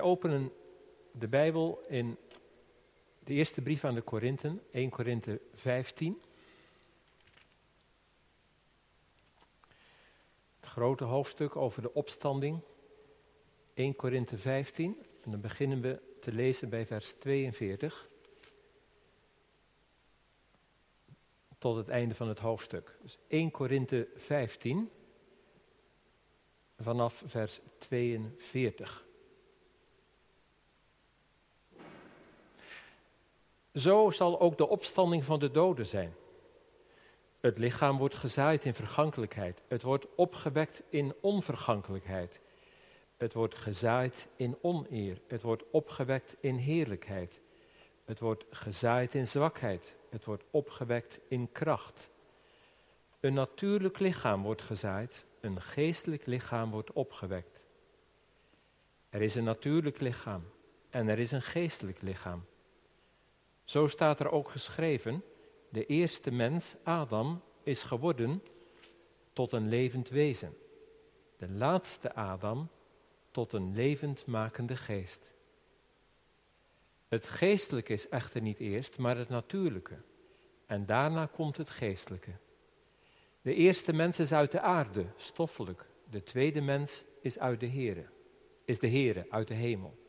Wij openen de Bijbel in de eerste brief aan de Korinthen, 1 Korinthe 15. Het grote hoofdstuk over de opstanding, 1 Korinthe 15. En dan beginnen we te lezen bij vers 42. Tot het einde van het hoofdstuk. Dus 1 Korinthe 15, vanaf vers 42. Zo zal ook de opstanding van de doden zijn. Het lichaam wordt gezaaid in vergankelijkheid. Het wordt opgewekt in onvergankelijkheid. Het wordt gezaaid in oneer. Het wordt opgewekt in heerlijkheid. Het wordt gezaaid in zwakheid. Het wordt opgewekt in kracht. Een natuurlijk lichaam wordt gezaaid. Een geestelijk lichaam wordt opgewekt. Er is een natuurlijk lichaam en er is een geestelijk lichaam. Zo staat er ook geschreven, de eerste mens, Adam, is geworden tot een levend wezen. De laatste Adam tot een levendmakende geest. Het geestelijke is echter niet eerst, maar het natuurlijke. En daarna komt het geestelijke. De eerste mens is uit de aarde, stoffelijk. De tweede mens is uit de Here, is de Here, uit de hemel.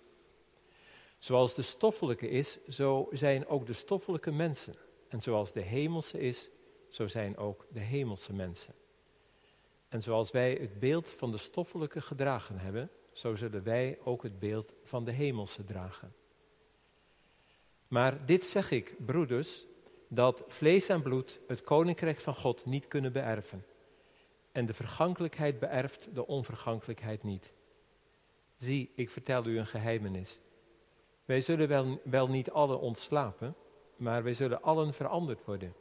Zoals de stoffelijke is, zo zijn ook de stoffelijke mensen. En zoals de hemelse is, zo zijn ook de hemelse mensen. En zoals wij het beeld van de stoffelijke gedragen hebben, zo zullen wij ook het beeld van de hemelse dragen. Maar dit zeg ik, broeders, dat vlees en bloed het koninkrijk van God niet kunnen beërven. En de vergankelijkheid beërft de onvergankelijkheid niet. Zie, ik vertel u een geheimenis. Wij zullen wel, wel niet allen ontslapen, maar wij zullen allen veranderd worden.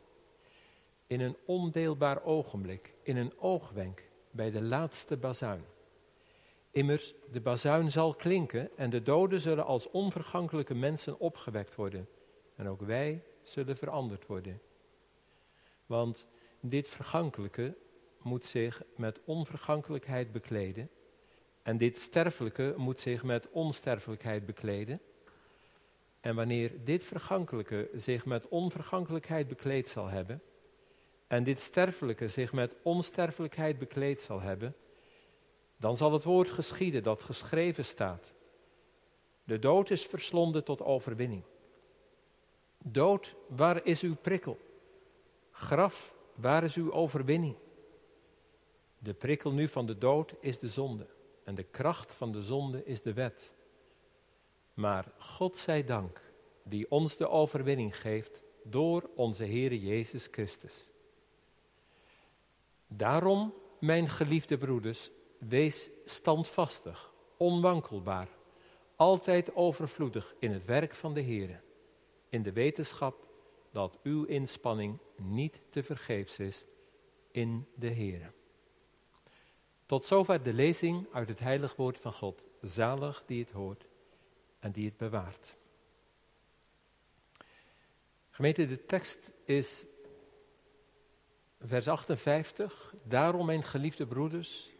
In een ondeelbaar ogenblik, in een oogwenk, bij de laatste bazuin. Immers, de bazuin zal klinken en de doden zullen als onvergankelijke mensen opgewekt worden. En ook wij zullen veranderd worden. Want dit vergankelijke moet zich met onvergankelijkheid bekleden. En dit sterfelijke moet zich met onsterfelijkheid bekleden. En wanneer dit vergankelijke zich met onvergankelijkheid bekleed zal hebben, en dit sterfelijke zich met onsterfelijkheid bekleed zal hebben, dan zal het woord geschieden dat geschreven staat. De dood is verslonden tot overwinning. Dood, waar is uw prikkel? Graf, waar is uw overwinning? De prikkel nu van de dood is de zonde en de kracht van de zonde is de wet. Maar God zij dank, die ons de overwinning geeft door onze Heere Jezus Christus. Daarom, mijn geliefde broeders, wees standvastig, onwankelbaar, altijd overvloedig in het werk van de Heere, in de wetenschap dat uw inspanning niet te vergeefs is in de Heere. Tot zover de lezing uit het heilig woord van God, zalig die het hoort en die het bewaart. Gemeente, de tekst is vers 58. Daarom, mijn geliefde broeders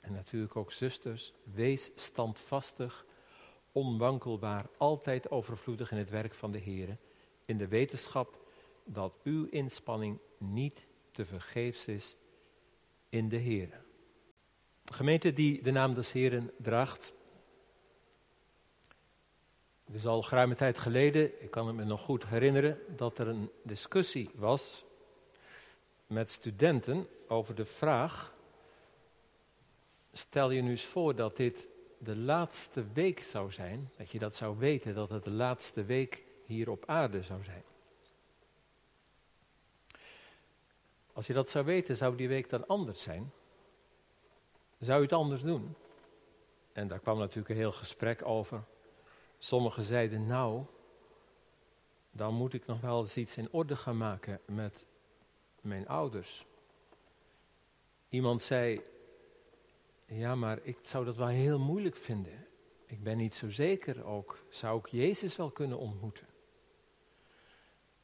en natuurlijk ook zusters, wees standvastig, onwankelbaar, altijd overvloedig in het werk van de Heer, in de wetenschap dat uw inspanning niet te vergeefs is in de Heer. Gemeente die de naam des Heeren draagt, het is al geruime tijd geleden, ik kan me nog goed herinneren, dat er een discussie was met studenten over de vraag: stel je nu eens voor dat dit de laatste week zou zijn, dat je dat zou weten, dat het de laatste week hier op aarde zou zijn. Als je dat zou weten, zou die week dan anders zijn? Zou je het anders doen? En daar kwam natuurlijk een heel gesprek over. Sommigen zeiden, nou, dan moet ik nog wel eens iets in orde gaan maken met mijn ouders. Iemand zei, ja, maar ik zou dat wel heel moeilijk vinden. Ik ben niet zo zeker ook. Zou ik Jezus wel kunnen ontmoeten?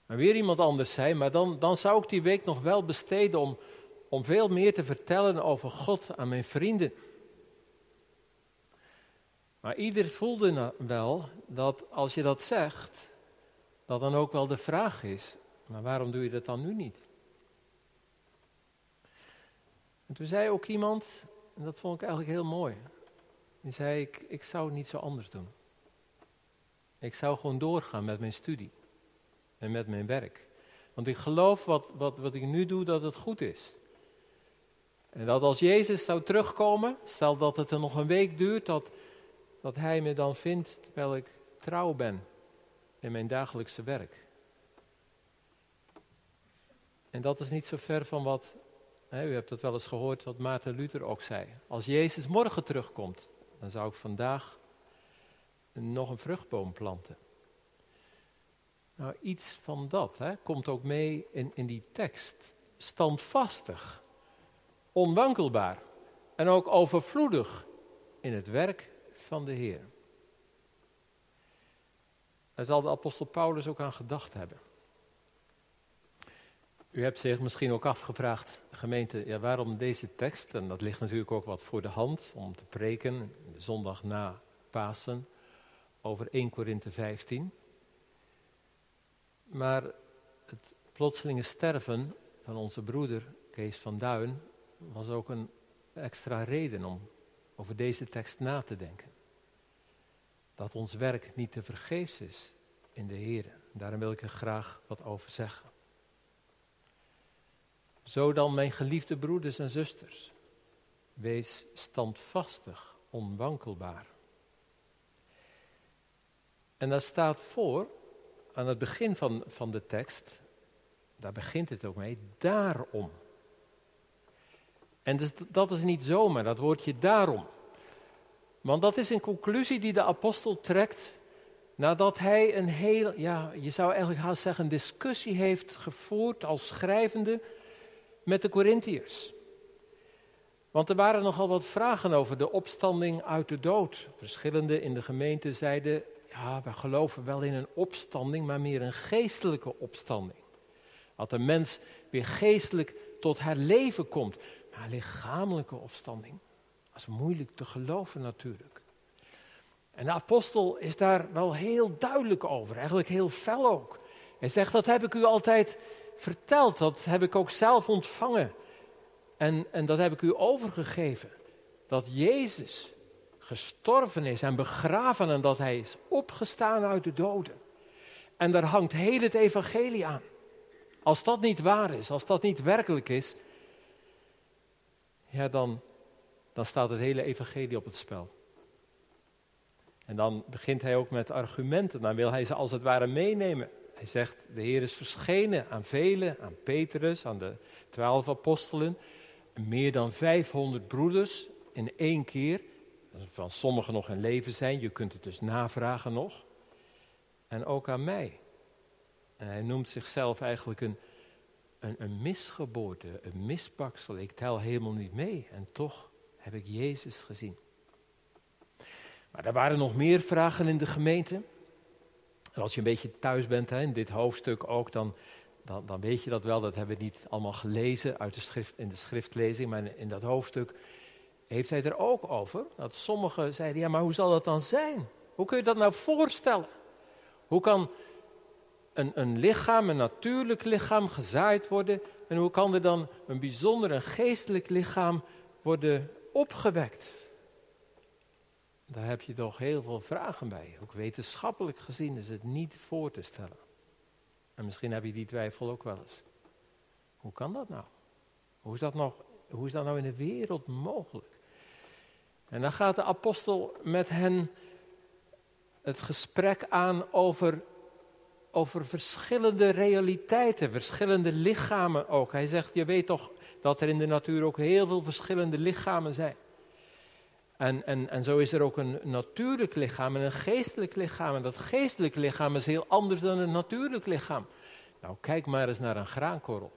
En weer iemand anders zei, maar dan, dan zou ik die week nog wel besteden om, om veel meer te vertellen over God aan mijn vrienden. Maar ieder voelde wel dat als je dat zegt, dat dan ook wel de vraag is, maar waarom doe je dat dan nu niet? En toen zei ook iemand, en dat vond ik eigenlijk heel mooi, die zei ik, ik zou het niet zo anders doen. Ik zou gewoon doorgaan met mijn studie en met mijn werk. Want ik geloof wat, wat, wat ik nu doe, dat het goed is. En dat als Jezus zou terugkomen, stel dat het er nog een week duurt, dat, dat Hij me dan vindt terwijl ik trouw ben in mijn dagelijkse werk. En dat is niet zo ver van wat, hè, u hebt het wel eens gehoord, wat Maarten Luther ook zei. Als Jezus morgen terugkomt, dan zou ik vandaag nog een vruchtboom planten. Nou, iets van dat hè, komt ook mee in, in die tekst. Standvastig, onwankelbaar en ook overvloedig in het werk van de Heer. Daar zal de apostel Paulus ook aan gedacht hebben. U hebt zich misschien ook afgevraagd, gemeente, ja, waarom deze tekst? En dat ligt natuurlijk ook wat voor de hand om te preken, zondag na Pasen, over 1 Korinthe 15. Maar het plotselinge sterven van onze broeder Kees van Duin was ook een extra reden om over deze tekst na te denken. Dat ons werk niet te vergeefs is in de Heer. Daarom wil ik er graag wat over zeggen. Zo dan, mijn geliefde broeders en zusters, wees standvastig, onwankelbaar. En daar staat voor, aan het begin van, van de tekst, daar begint het ook mee, daarom. En dus, dat is niet zomaar, dat woordje daarom. Want dat is een conclusie die de apostel trekt nadat hij een heel, ja, je zou eigenlijk haast zeggen, discussie heeft gevoerd als schrijvende met de Corinthiërs. Want er waren nogal wat vragen over de opstanding uit de dood. Verschillende in de gemeente zeiden, ja, we geloven wel in een opstanding, maar meer een geestelijke opstanding. Dat een mens weer geestelijk tot haar leven komt. Maar lichamelijke opstanding, dat is moeilijk te geloven natuurlijk. En de apostel is daar wel heel duidelijk over, eigenlijk heel fel ook. Hij zegt, dat heb ik u altijd verteld, dat heb ik ook zelf ontvangen. En, en dat heb ik u overgegeven. Dat Jezus gestorven is en begraven en dat hij is opgestaan uit de doden. En daar hangt heel het evangelie aan. Als dat niet waar is, als dat niet werkelijk is, ja, dan, dan staat het hele evangelie op het spel. En dan begint hij ook met argumenten. Dan wil hij ze als het ware meenemen. Hij zegt, de Heer is verschenen aan velen, aan Petrus, aan de twaalf apostelen. Meer dan 500 broeders in één keer. Van sommigen nog in leven zijn, je kunt het dus navragen nog. En ook aan mij. En hij noemt zichzelf eigenlijk een, een, een misgeboorte, een mispaksel. Ik tel helemaal niet mee. En toch heb ik Jezus gezien. Maar er waren nog meer vragen in de gemeente. En als je een beetje thuis bent hè, in dit hoofdstuk ook, dan, dan, dan, weet je dat wel. Dat hebben we niet allemaal gelezen uit de schrift, in de schriftlezing. Maar in dat hoofdstuk heeft hij er ook over. Dat sommigen zeiden, ja maar hoe zal dat dan zijn? Hoe kun je dat nou voorstellen? Hoe kan een, een lichaam, een natuurlijk lichaam, gezaaid worden? En hoe kan er dan een bijzonder, een geestelijk lichaam worden opgewekt? Daar heb je toch heel veel vragen bij. Ook wetenschappelijk gezien is het niet voor te stellen. En misschien heb je die twijfel ook wel eens. Hoe kan dat nou? Hoe is dat, nog, hoe is dat nou in de wereld mogelijk? En dan gaat de apostel met hen het gesprek aan over, over verschillende realiteiten, verschillende lichamen ook. Hij zegt, je weet toch dat er in de natuur ook heel veel verschillende lichamen zijn. En, en, en zo is er ook een natuurlijk lichaam en een geestelijk lichaam. En dat geestelijk lichaam is heel anders dan een natuurlijk lichaam. Nou, kijk maar eens naar een graankorrel.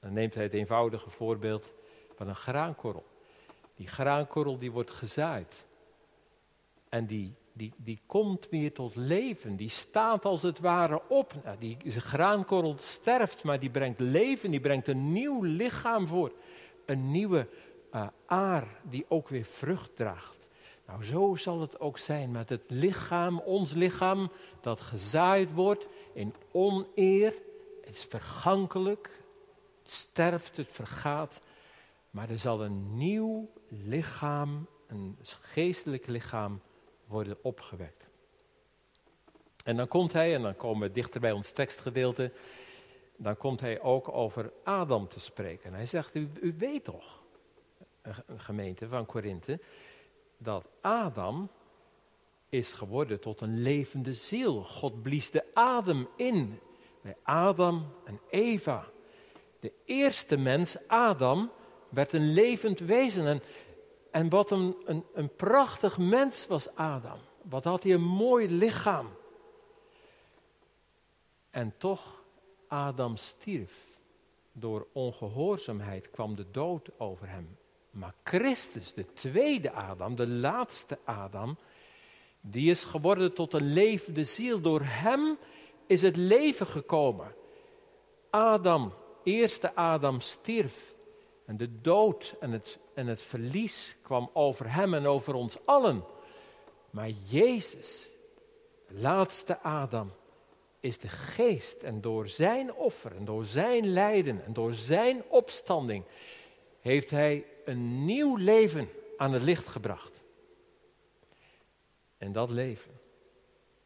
Dan neemt hij het eenvoudige voorbeeld van een graankorrel. Die graankorrel die wordt gezaaid. En die, die, die komt weer tot leven. Die staat als het ware op. Nou, die graankorrel sterft, maar die brengt leven. Die brengt een nieuw lichaam voor. Een nieuwe uh, aar die ook weer vrucht draagt. Nou, zo zal het ook zijn met het lichaam, ons lichaam, dat gezaaid wordt in oneer. Het is vergankelijk, het sterft, het vergaat. Maar er zal een nieuw lichaam, een geestelijk lichaam, worden opgewekt. En dan komt hij, en dan komen we dichter bij ons tekstgedeelte, dan komt hij ook over Adam te spreken. Hij zegt, u, weet toch, een gemeente van Korinthe, dat Adam is geworden tot een levende ziel. God blies de adem in bij Adam en Eva. De eerste mens, Adam, werd een levend wezen. En, en wat een, een, een prachtig mens was Adam. Wat had hij een mooi lichaam. En toch, Adam stierf. Door ongehoorzaamheid kwam de dood over hem. Maar Christus, de tweede Adam, de laatste Adam, die is geworden tot een levende ziel. Door hem is het leven gekomen. Adam, eerste Adam, stierf. En de dood en het, en het verlies kwam over hem en over ons allen. Maar Jezus, de laatste Adam, is de geest. En door zijn offer en door zijn lijden en door zijn opstanding heeft hij een nieuw leven aan het licht gebracht. En dat leven,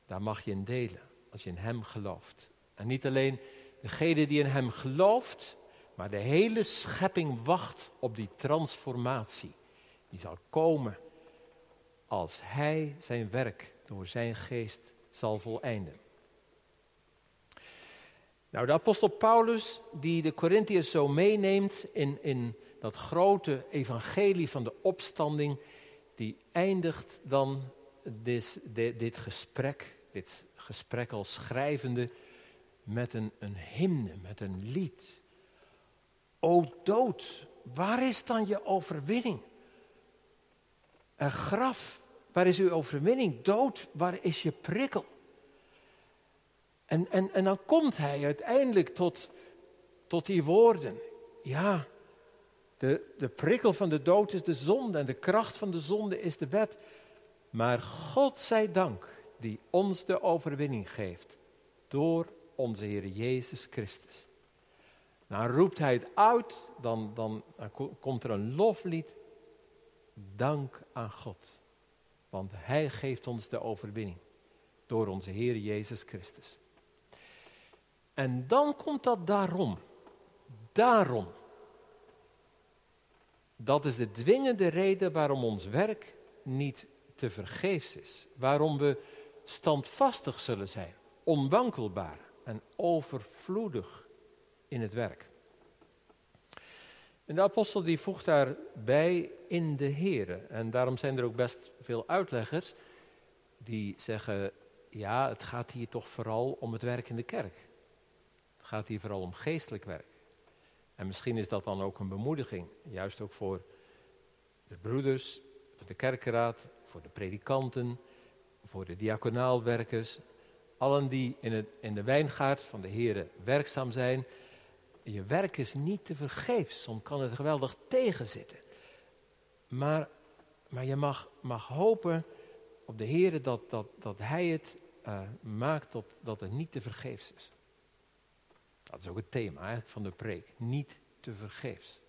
daar mag je in delen als je in Hem gelooft. En niet alleen degene die in Hem gelooft, maar de hele schepping wacht op die transformatie. Die zal komen als Hij zijn werk door zijn geest zal voleinden. Nou, de apostel Paulus, die de Corinthiërs zo meeneemt in, in dat grote evangelie van de opstanding, die eindigt dan dit, dit, dit gesprek, dit gesprek als schrijvende, met een, een hymne, met een lied. O dood, waar is dan je overwinning? Een graf, waar is uw overwinning? Dood, waar is je prikkel? En, en, en dan komt hij uiteindelijk tot, tot die woorden. Ja, de, de prikkel van de dood is de zonde en de kracht van de zonde is de wet. Maar God zij dank die ons de overwinning geeft door onze Heer Jezus Christus. Nou roept hij het uit, dan, dan, dan komt er een loflied. Dank aan God, want Hij geeft ons de overwinning door onze Heer Jezus Christus. En dan komt dat daarom. Daarom. Dat is de dwingende reden waarom ons werk niet te vergeefs is. Waarom we standvastig zullen zijn, onwankelbaar en overvloedig in het werk. En de apostel die voegt daarbij in de Here. En daarom zijn er ook best veel uitleggers die zeggen, ja, het gaat hier toch vooral om het werk in de kerk. Het gaat hier vooral om geestelijk werk. En misschien is dat dan ook een bemoediging, juist ook voor de broeders, voor de kerkenraad, voor de predikanten, voor de diaconaalwerkers, allen die in, het, in de wijngaard van de Here werkzaam zijn. Je werk is niet te vergeefs, soms kan het geweldig tegenzitten. Maar, maar je mag, mag hopen op de Here dat, dat, dat Hij het uh, maakt dat, dat het niet te vergeefs is. Dat is ook het thema eigenlijk van de preek. Niet te vergeefs.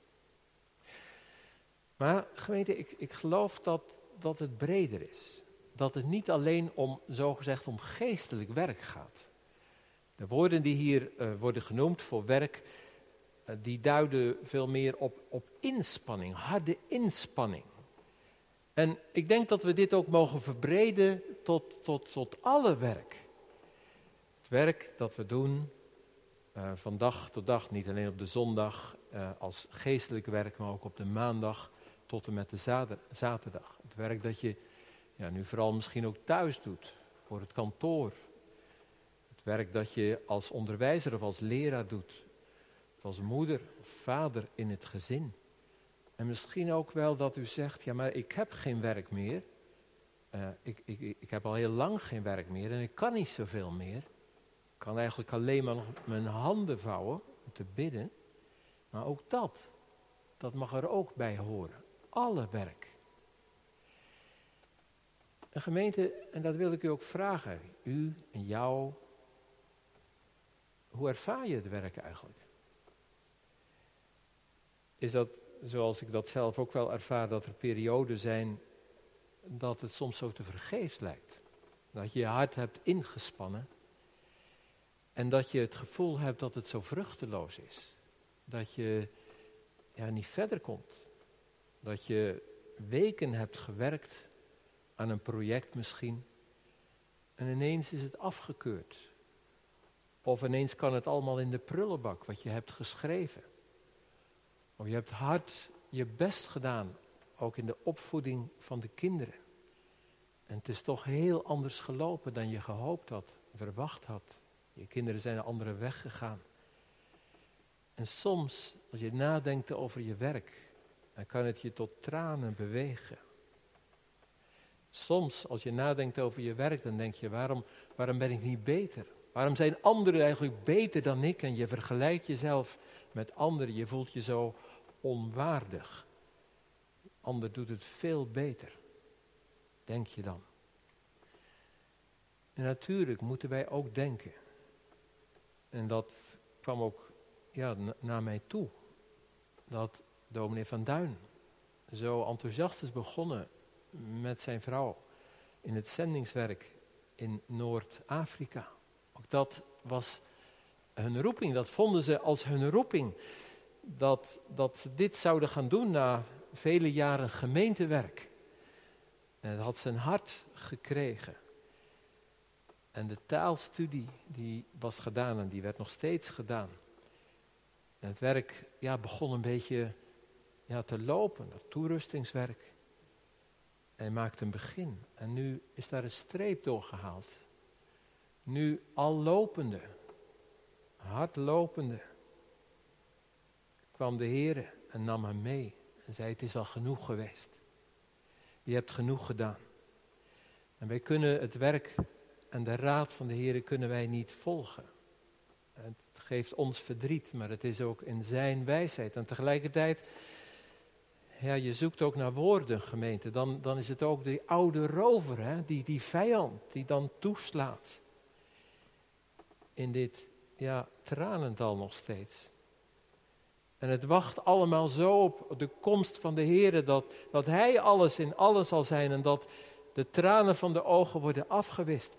Maar gemeente, ik, ik geloof dat, dat het breder is. Dat het niet alleen om, zogezegd, om geestelijk werk gaat. De woorden die hier uh, worden genoemd voor werk, die duiden veel meer op, op inspanning, harde inspanning. En ik denk dat we dit ook mogen verbreden tot, tot, tot alle werk. Het werk dat we doen uh, van dag tot dag, niet alleen op de zondag uh, als geestelijk werk, maar ook op de maandag tot en met de zaterdag. Het werk dat je ja, nu vooral misschien ook thuis doet, voor het kantoor. Het werk dat je als onderwijzer of als leraar doet, als moeder of vader in het gezin. En misschien ook wel dat u zegt, ja maar ik heb geen werk meer. Uh, ik, ik, ik heb al heel lang geen werk meer en ik kan niet zoveel meer kan eigenlijk alleen maar nog mijn handen vouwen om te bidden. Maar ook dat, dat mag er ook bij horen. Alle werk. Een gemeente, en dat wil ik u ook vragen, u en jou, hoe ervaar je het werk eigenlijk? Is dat, zoals ik dat zelf ook wel ervaar, dat er perioden zijn dat het soms zo te vergeefs lijkt? Dat je je hart hebt ingespannen en dat je het gevoel hebt dat het zo vruchteloos is. Dat je ja, niet verder komt. Dat je weken hebt gewerkt aan een project misschien. En ineens is het afgekeurd. Of ineens kan het allemaal in de prullenbak wat je hebt geschreven. Of je hebt hard je best gedaan, ook in de opvoeding van de kinderen. En het is toch heel anders gelopen dan je gehoopt had, verwacht had. Je kinderen zijn een andere weg gegaan. En soms, als je nadenkt over je werk, dan kan het je tot tranen bewegen. Soms, als je nadenkt over je werk, dan denk je, waarom, waarom ben ik niet beter? Waarom zijn anderen eigenlijk beter dan ik? En je vergelijkt jezelf met anderen. Je voelt je zo onwaardig. Ander doet het veel beter. Denk je dan. En natuurlijk moeten wij ook denken. En dat kwam ook ja, naar mij toe. Dat dominee Van Duin zo enthousiast is begonnen met zijn vrouw in het zendingswerk in Noord-Afrika. Ook dat was hun roeping, dat vonden ze als hun roeping. Dat, dat ze dit zouden gaan doen na vele jaren gemeentewerk. En het had zijn hart gekregen. En de taalstudie die was gedaan en die werd nog steeds gedaan. En het werk ja, begon een beetje ja, te lopen, dat toerustingswerk. En hij maakte een begin. En nu is daar een streep doorgehaald. Nu al lopende, hardlopende, kwam de Heer en nam hem mee. En zei, het is al genoeg geweest. Je hebt genoeg gedaan. En wij kunnen het werk en de raad van de Heer kunnen wij niet volgen. Het geeft ons verdriet, maar het is ook in zijn wijsheid. En tegelijkertijd ja, je zoekt ook naar woorden, gemeente. Dan, dan is het ook die oude rover, hè? Die, die vijand die dan toeslaat. In dit ja, tranendal nog steeds. En het wacht allemaal zo op de komst van de Heer, dat, dat Hij alles in alles zal zijn en dat de tranen van de ogen worden afgewist.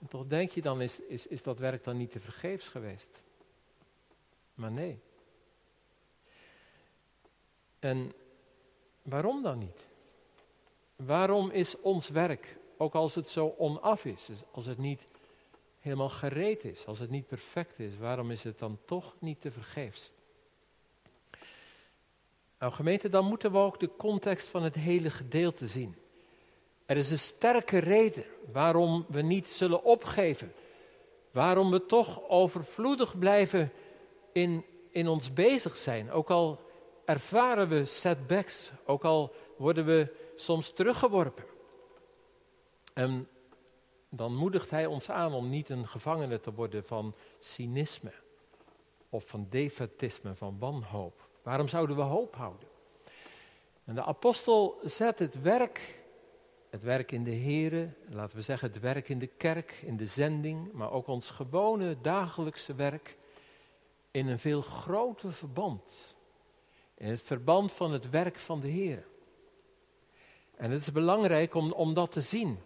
En toch denk je dan, is, is, is dat werk dan niet te vergeefs geweest? Maar nee. En Waarom dan niet? Waarom is ons werk, ook als het zo onaf is, als het niet helemaal gereed is, als het niet perfect is, waarom is het dan toch niet te vergeefs? Nou gemeente, dan moeten we ook de context van het hele gedeelte zien. Er is een sterke reden waarom we niet zullen opgeven. Waarom we toch overvloedig blijven in, in ons bezig zijn. Ook al ervaren we setbacks, ook al worden we soms teruggeworpen. En dan moedigt hij ons aan om niet een gevangene te worden van cynisme of van defetisme, van wanhoop. Waarom zouden we hoop houden? En de apostel zet het werk, het werk in de Here, laten we zeggen het werk in de kerk, in de zending, maar ook ons gewone dagelijkse werk, in een veel groter verband. In het verband van het werk van de Heer. En het is belangrijk om, om dat te zien.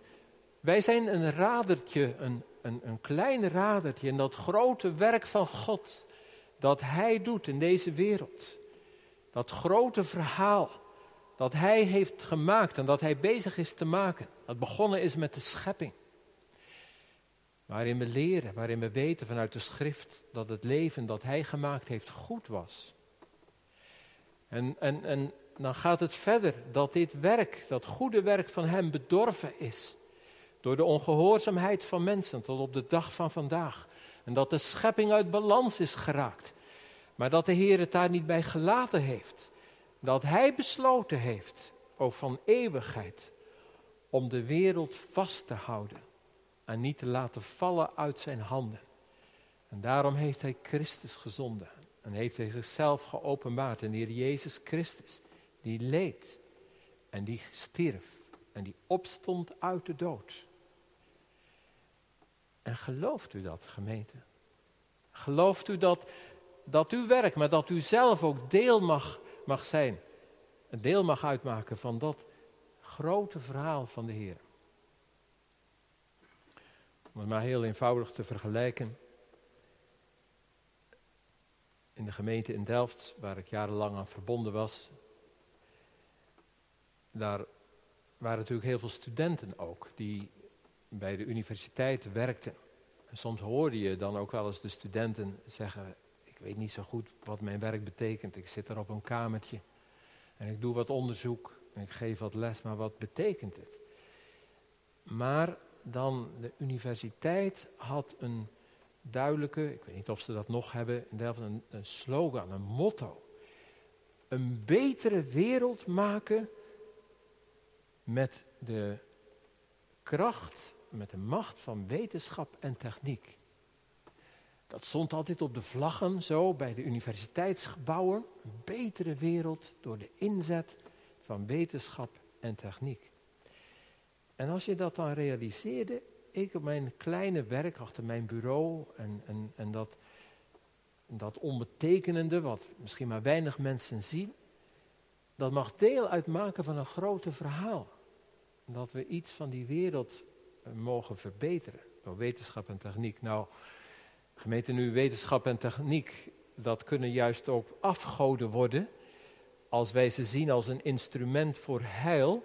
Wij zijn een radertje, een, een, een klein radertje in dat grote werk van God. Dat Hij doet in deze wereld. Dat grote verhaal dat Hij heeft gemaakt en dat Hij bezig is te maken. Dat begonnen is met de schepping. Waarin we leren, waarin we weten vanuit de schrift dat het leven dat Hij gemaakt heeft goed was. En, en, en dan gaat het verder dat dit werk, dat goede werk van Hem bedorven is. Door de ongehoorzaamheid van mensen tot op de dag van vandaag. En dat de schepping uit balans is geraakt. Maar dat de Heer het daar niet bij gelaten heeft. Dat Hij besloten heeft, ook van eeuwigheid, om de wereld vast te houden. En niet te laten vallen uit zijn handen. En daarom heeft Hij Christus gezonden. En heeft hij zichzelf geopenbaard. En de Heer Jezus Christus, die leed en die stierf En die opstond uit de dood. En gelooft u dat, gemeente? Gelooft u dat, dat uw werk, maar dat u zelf ook deel mag, mag zijn? Een deel mag uitmaken van dat grote verhaal van de Heer. Om het maar heel eenvoudig te vergelijken. In de gemeente in Delft, waar ik jarenlang aan verbonden was, daar waren natuurlijk heel veel studenten ook, die bij de universiteit werkten. En soms hoorde je dan ook wel eens de studenten zeggen, weet niet zo goed wat mijn werk betekent. Ik zit er op een kamertje en ik doe wat onderzoek en ik geef wat les, maar wat betekent het? Maar dan de universiteit had een duidelijke, ik weet niet of ze dat nog hebben, een, een slogan, een motto. Een betere wereld maken met de kracht, met de macht van wetenschap en techniek. Dat stond altijd op de vlaggen zo bij de universiteitsgebouwen. Een betere wereld door de inzet van wetenschap en techniek. En als je dat dan realiseerde, ik op mijn kleine werk achter mijn bureau en, en, dat, dat onbetekenende, wat misschien maar weinig mensen zien, dat mag deel uitmaken van een groter verhaal. Dat we iets van die wereld eh, mogen verbeteren door wetenschap en techniek. Nou, gemeente nu, wetenschap en techniek, dat kunnen juist ook afgoden worden als wij ze zien als een instrument voor heil.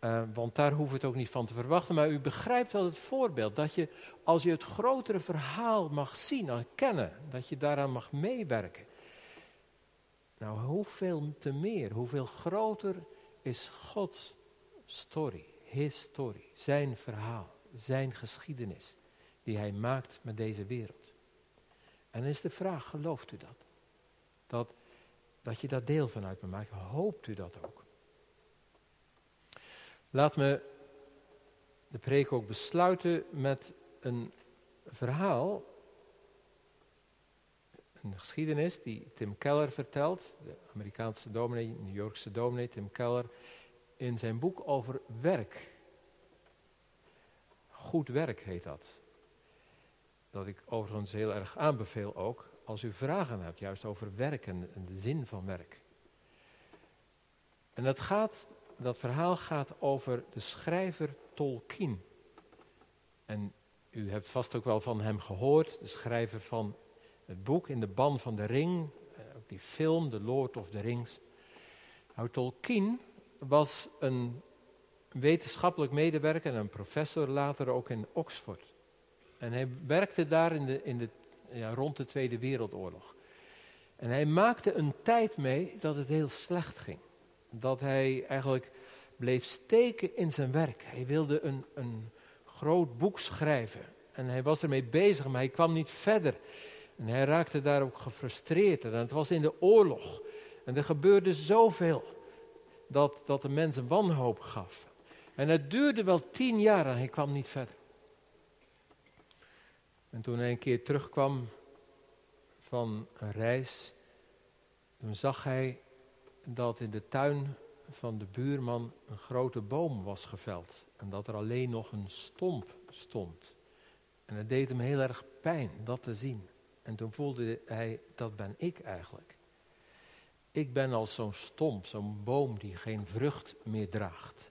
Uh, want daar hoeven we het ook niet van te verwachten. Maar u begrijpt wel het voorbeeld. Dat je, als je het grotere verhaal mag zien, herkennen, dat je daaraan mag meewerken. Nou, hoeveel te meer, hoeveel groter is Gods story, his story, zijn verhaal, zijn geschiedenis, die hij maakt met deze wereld. En dan is de vraag, gelooft u dat? Dat, dat je daar deel van uit maakt, hoopt u dat ook? Laat me de preek ook besluiten met een verhaal, een geschiedenis die Tim Keller vertelt, de Amerikaanse dominee, New Yorkse dominee Tim Keller, in zijn boek over werk. Goed werk heet dat. Dat ik overigens heel erg aanbeveel ook, als u vragen hebt, juist over werk en, de zin van werk. En dat gaat dat verhaal gaat over de schrijver Tolkien. En u hebt vast ook wel van hem gehoord, de schrijver van het boek In de Ban van de Ring, eh, ook die film, The Lord of the Rings. Nou, Tolkien was een wetenschappelijk medewerker en een professor later ook in Oxford. En hij werkte daar in de, in de, ja, rond de Tweede Wereldoorlog. En hij maakte een tijd mee dat het heel slecht ging dat hij eigenlijk bleef steken in zijn werk. Hij wilde een, een groot boek schrijven. En hij was ermee bezig, maar hij kwam niet verder. En hij raakte daar ook gefrustreerd. En het was in de oorlog. En er gebeurde zoveel dat, dat de mensen wanhoop gaf. En het duurde wel tien jaar en hij kwam niet verder. En toen hij een keer terugkwam van een reis, toen zag hij dat in de tuin van de buurman een grote boom was geveld. En dat er alleen nog een stomp stond. En het deed hem heel erg pijn dat te zien. En toen voelde hij, dat ben ik eigenlijk. Ik ben als zo'n stomp, zo'n boom die geen vrucht meer draagt.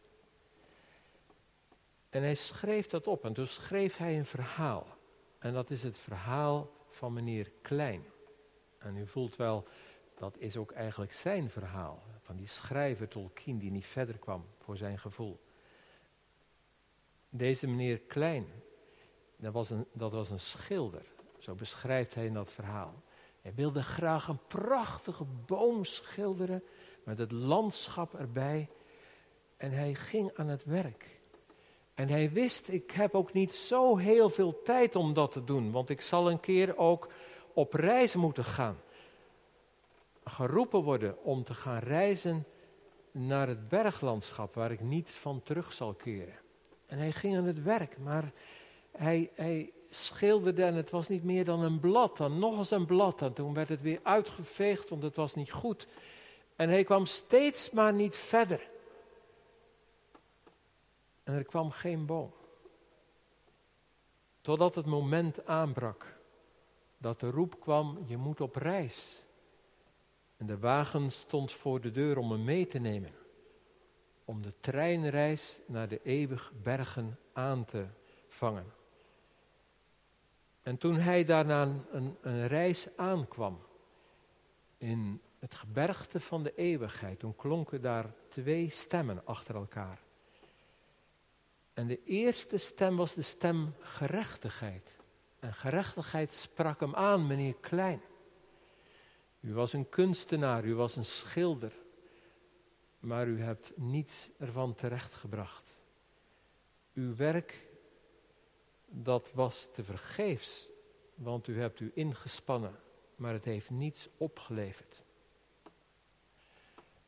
En hij schreef dat op en toen schreef hij een verhaal. En dat is het verhaal van meneer Klein. En u voelt wel, dat is ook eigenlijk zijn verhaal. Van die schrijver Tolkien die niet verder kwam voor zijn gevoel. Deze meneer Klein, dat was een, dat was een schilder. Zo beschrijft hij in dat verhaal. Hij wilde graag een prachtige boom schilderen met het landschap erbij. En hij ging aan het werk. En hij wist, ik heb ook niet zo heel veel tijd om dat te doen, want ik zal een keer ook op reis moeten gaan geroepen worden om te gaan reizen naar het berglandschap waar ik niet van terug zal keren. En hij ging aan het werk, maar hij, hij schilderde en het was niet meer dan een blad, dan nog eens een blad. En toen werd het weer uitgeveegd, want het was niet goed. En hij kwam steeds maar niet verder. En er kwam geen boom. Totdat het moment aanbrak dat de roep kwam, je moet op reis. En de wagen stond voor de deur om hem mee te nemen. Om de treinreis naar de eeuwig bergen aan te vangen. En toen hij daarna een, een reis aankwam, in het gebergte van de eeuwigheid, toen klonken daar twee stemmen achter elkaar. En de eerste stem was de stem gerechtigheid. En gerechtigheid sprak hem aan, meneer Klein. U was een kunstenaar, u was een schilder, maar u hebt niets ervan terechtgebracht. Uw werk, dat was te vergeefs, want u hebt u ingespannen, maar het heeft niets opgeleverd.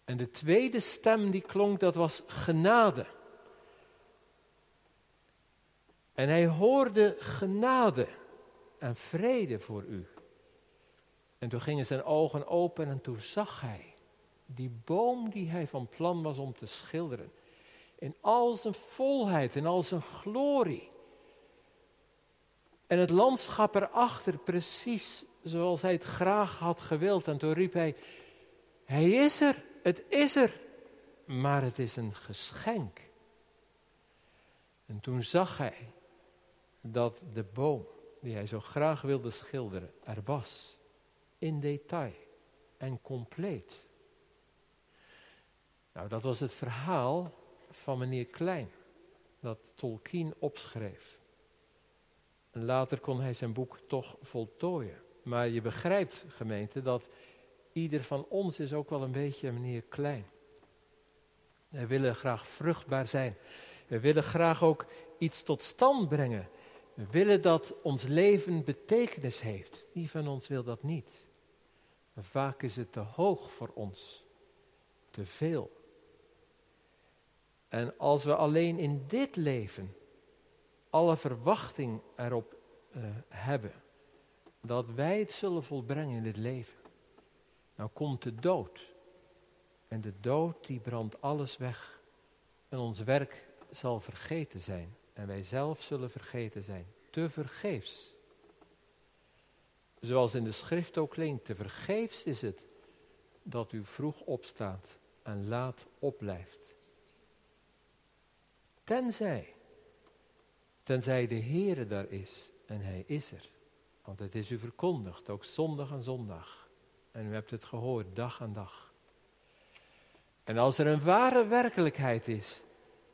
En de tweede stem die klonk, dat was genade. En hij hoorde genade en vrede voor u. En toen gingen zijn ogen open en toen zag hij die boom die hij van plan was om te schilderen. In al zijn volheid, in al zijn glorie. En het landschap erachter precies zoals hij het graag had gewild. En toen riep hij, hij is er, het is er, maar het is een geschenk. En toen zag hij dat de boom die hij zo graag wilde schilderen er was. In detail en compleet. Nou, dat was het verhaal van meneer Klein, dat Tolkien opschreef. En later kon hij zijn boek toch voltooien. Maar je begrijpt, gemeente, dat ieder van ons is ook wel een beetje meneer Klein. We willen graag vruchtbaar zijn. We willen graag ook iets tot stand brengen. We willen dat ons leven betekenis heeft. Wie van ons wil dat niet? Maar vaak is het te hoog voor ons. Te veel. En als we alleen in dit leven alle verwachting erop uh, hebben dat wij het zullen volbrengen in dit leven, dan komt de dood. En de dood die brandt alles weg. En ons werk zal vergeten zijn. En wij zelf zullen vergeten zijn. Te vergeefs. Zoals in de schrift ook klinkt, te vergeefs is het dat u vroeg opstaat en laat opblijft. Tenzij, tenzij de Heere daar is en Hij is er. Want het is u verkondigd, ook zondag en zondag. En u hebt het gehoord, dag aan dag. En als er een ware werkelijkheid is,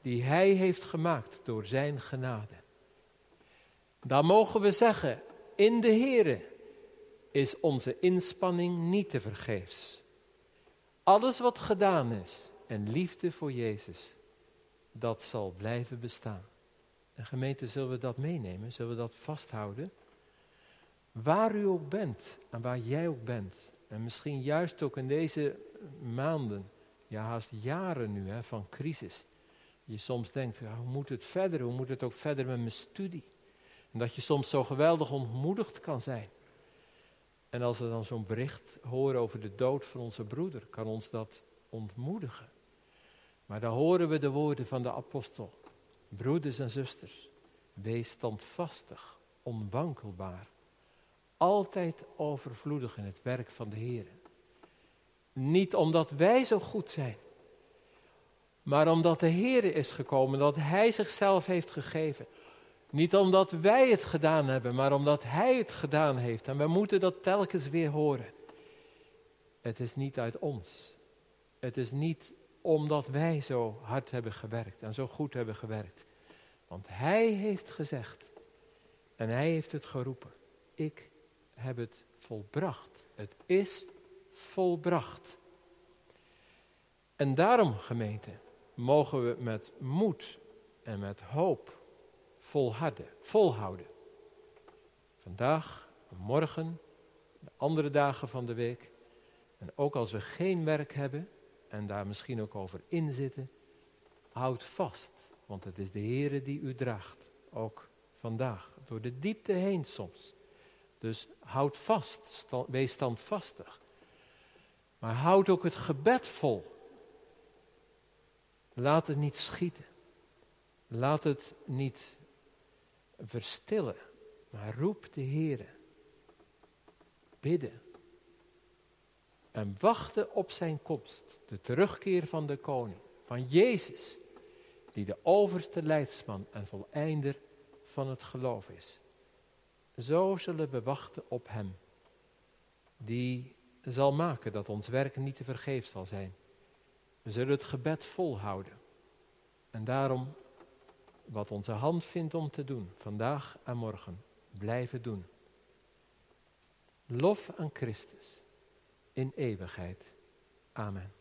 die Hij heeft gemaakt door Zijn genade, dan mogen we zeggen, in de Heere is onze inspanning niet te vergeefs. Alles wat gedaan is en liefde voor Jezus, dat zal blijven bestaan. En gemeente, zullen we dat meenemen? Zullen we dat vasthouden? Waar u ook bent en waar jij ook bent, en misschien juist ook in deze maanden, ja haast jaren nu hè, van crisis, je soms denkt, hoe moet het verder? Hoe moet het ook verder met mijn studie? En dat je soms zo geweldig ontmoedigd kan zijn. En als we dan zo'n bericht horen over de dood van onze broeder, kan ons dat ontmoedigen. Maar dan horen we de woorden van de apostel. Broeders en zusters, wees standvastig, onwankelbaar. Altijd overvloedig in het werk van de Heer. Niet omdat wij zo goed zijn, maar omdat de Heer is gekomen, dat Hij zichzelf heeft gegeven. Niet omdat wij het gedaan hebben, maar omdat Hij het gedaan heeft. En we moeten dat telkens weer horen. Het is niet uit ons. Het is niet omdat wij zo hard hebben gewerkt en zo goed hebben gewerkt. Want Hij heeft gezegd en Hij heeft het geroepen. Ik heb het volbracht. Het is volbracht. En daarom, gemeente, mogen we met moed en met hoop volharden, volhouden. Vandaag, morgen, de andere dagen van de week. En ook als we geen werk hebben en daar misschien ook over inzitten, houd vast, want het is de Heere die u draagt, ook vandaag, door de diepte heen soms. Dus houd vast, wees standvastig. Maar houd ook het gebed vol. Laat het niet schieten. Laat het niet verstillen, maar roep de Heer. Bidden. En wachten op zijn komst, de terugkeer van de koning, van Jezus, die de overste leidsman en voleinder van het geloof is. Zo zullen we wachten op Hem, die zal maken dat ons werk niet te vergeefs zal zijn. We zullen het gebed volhouden. En daarom, wat onze hand vindt om te doen, vandaag en morgen, blijven doen. Lof aan Christus in eeuwigheid. Amen.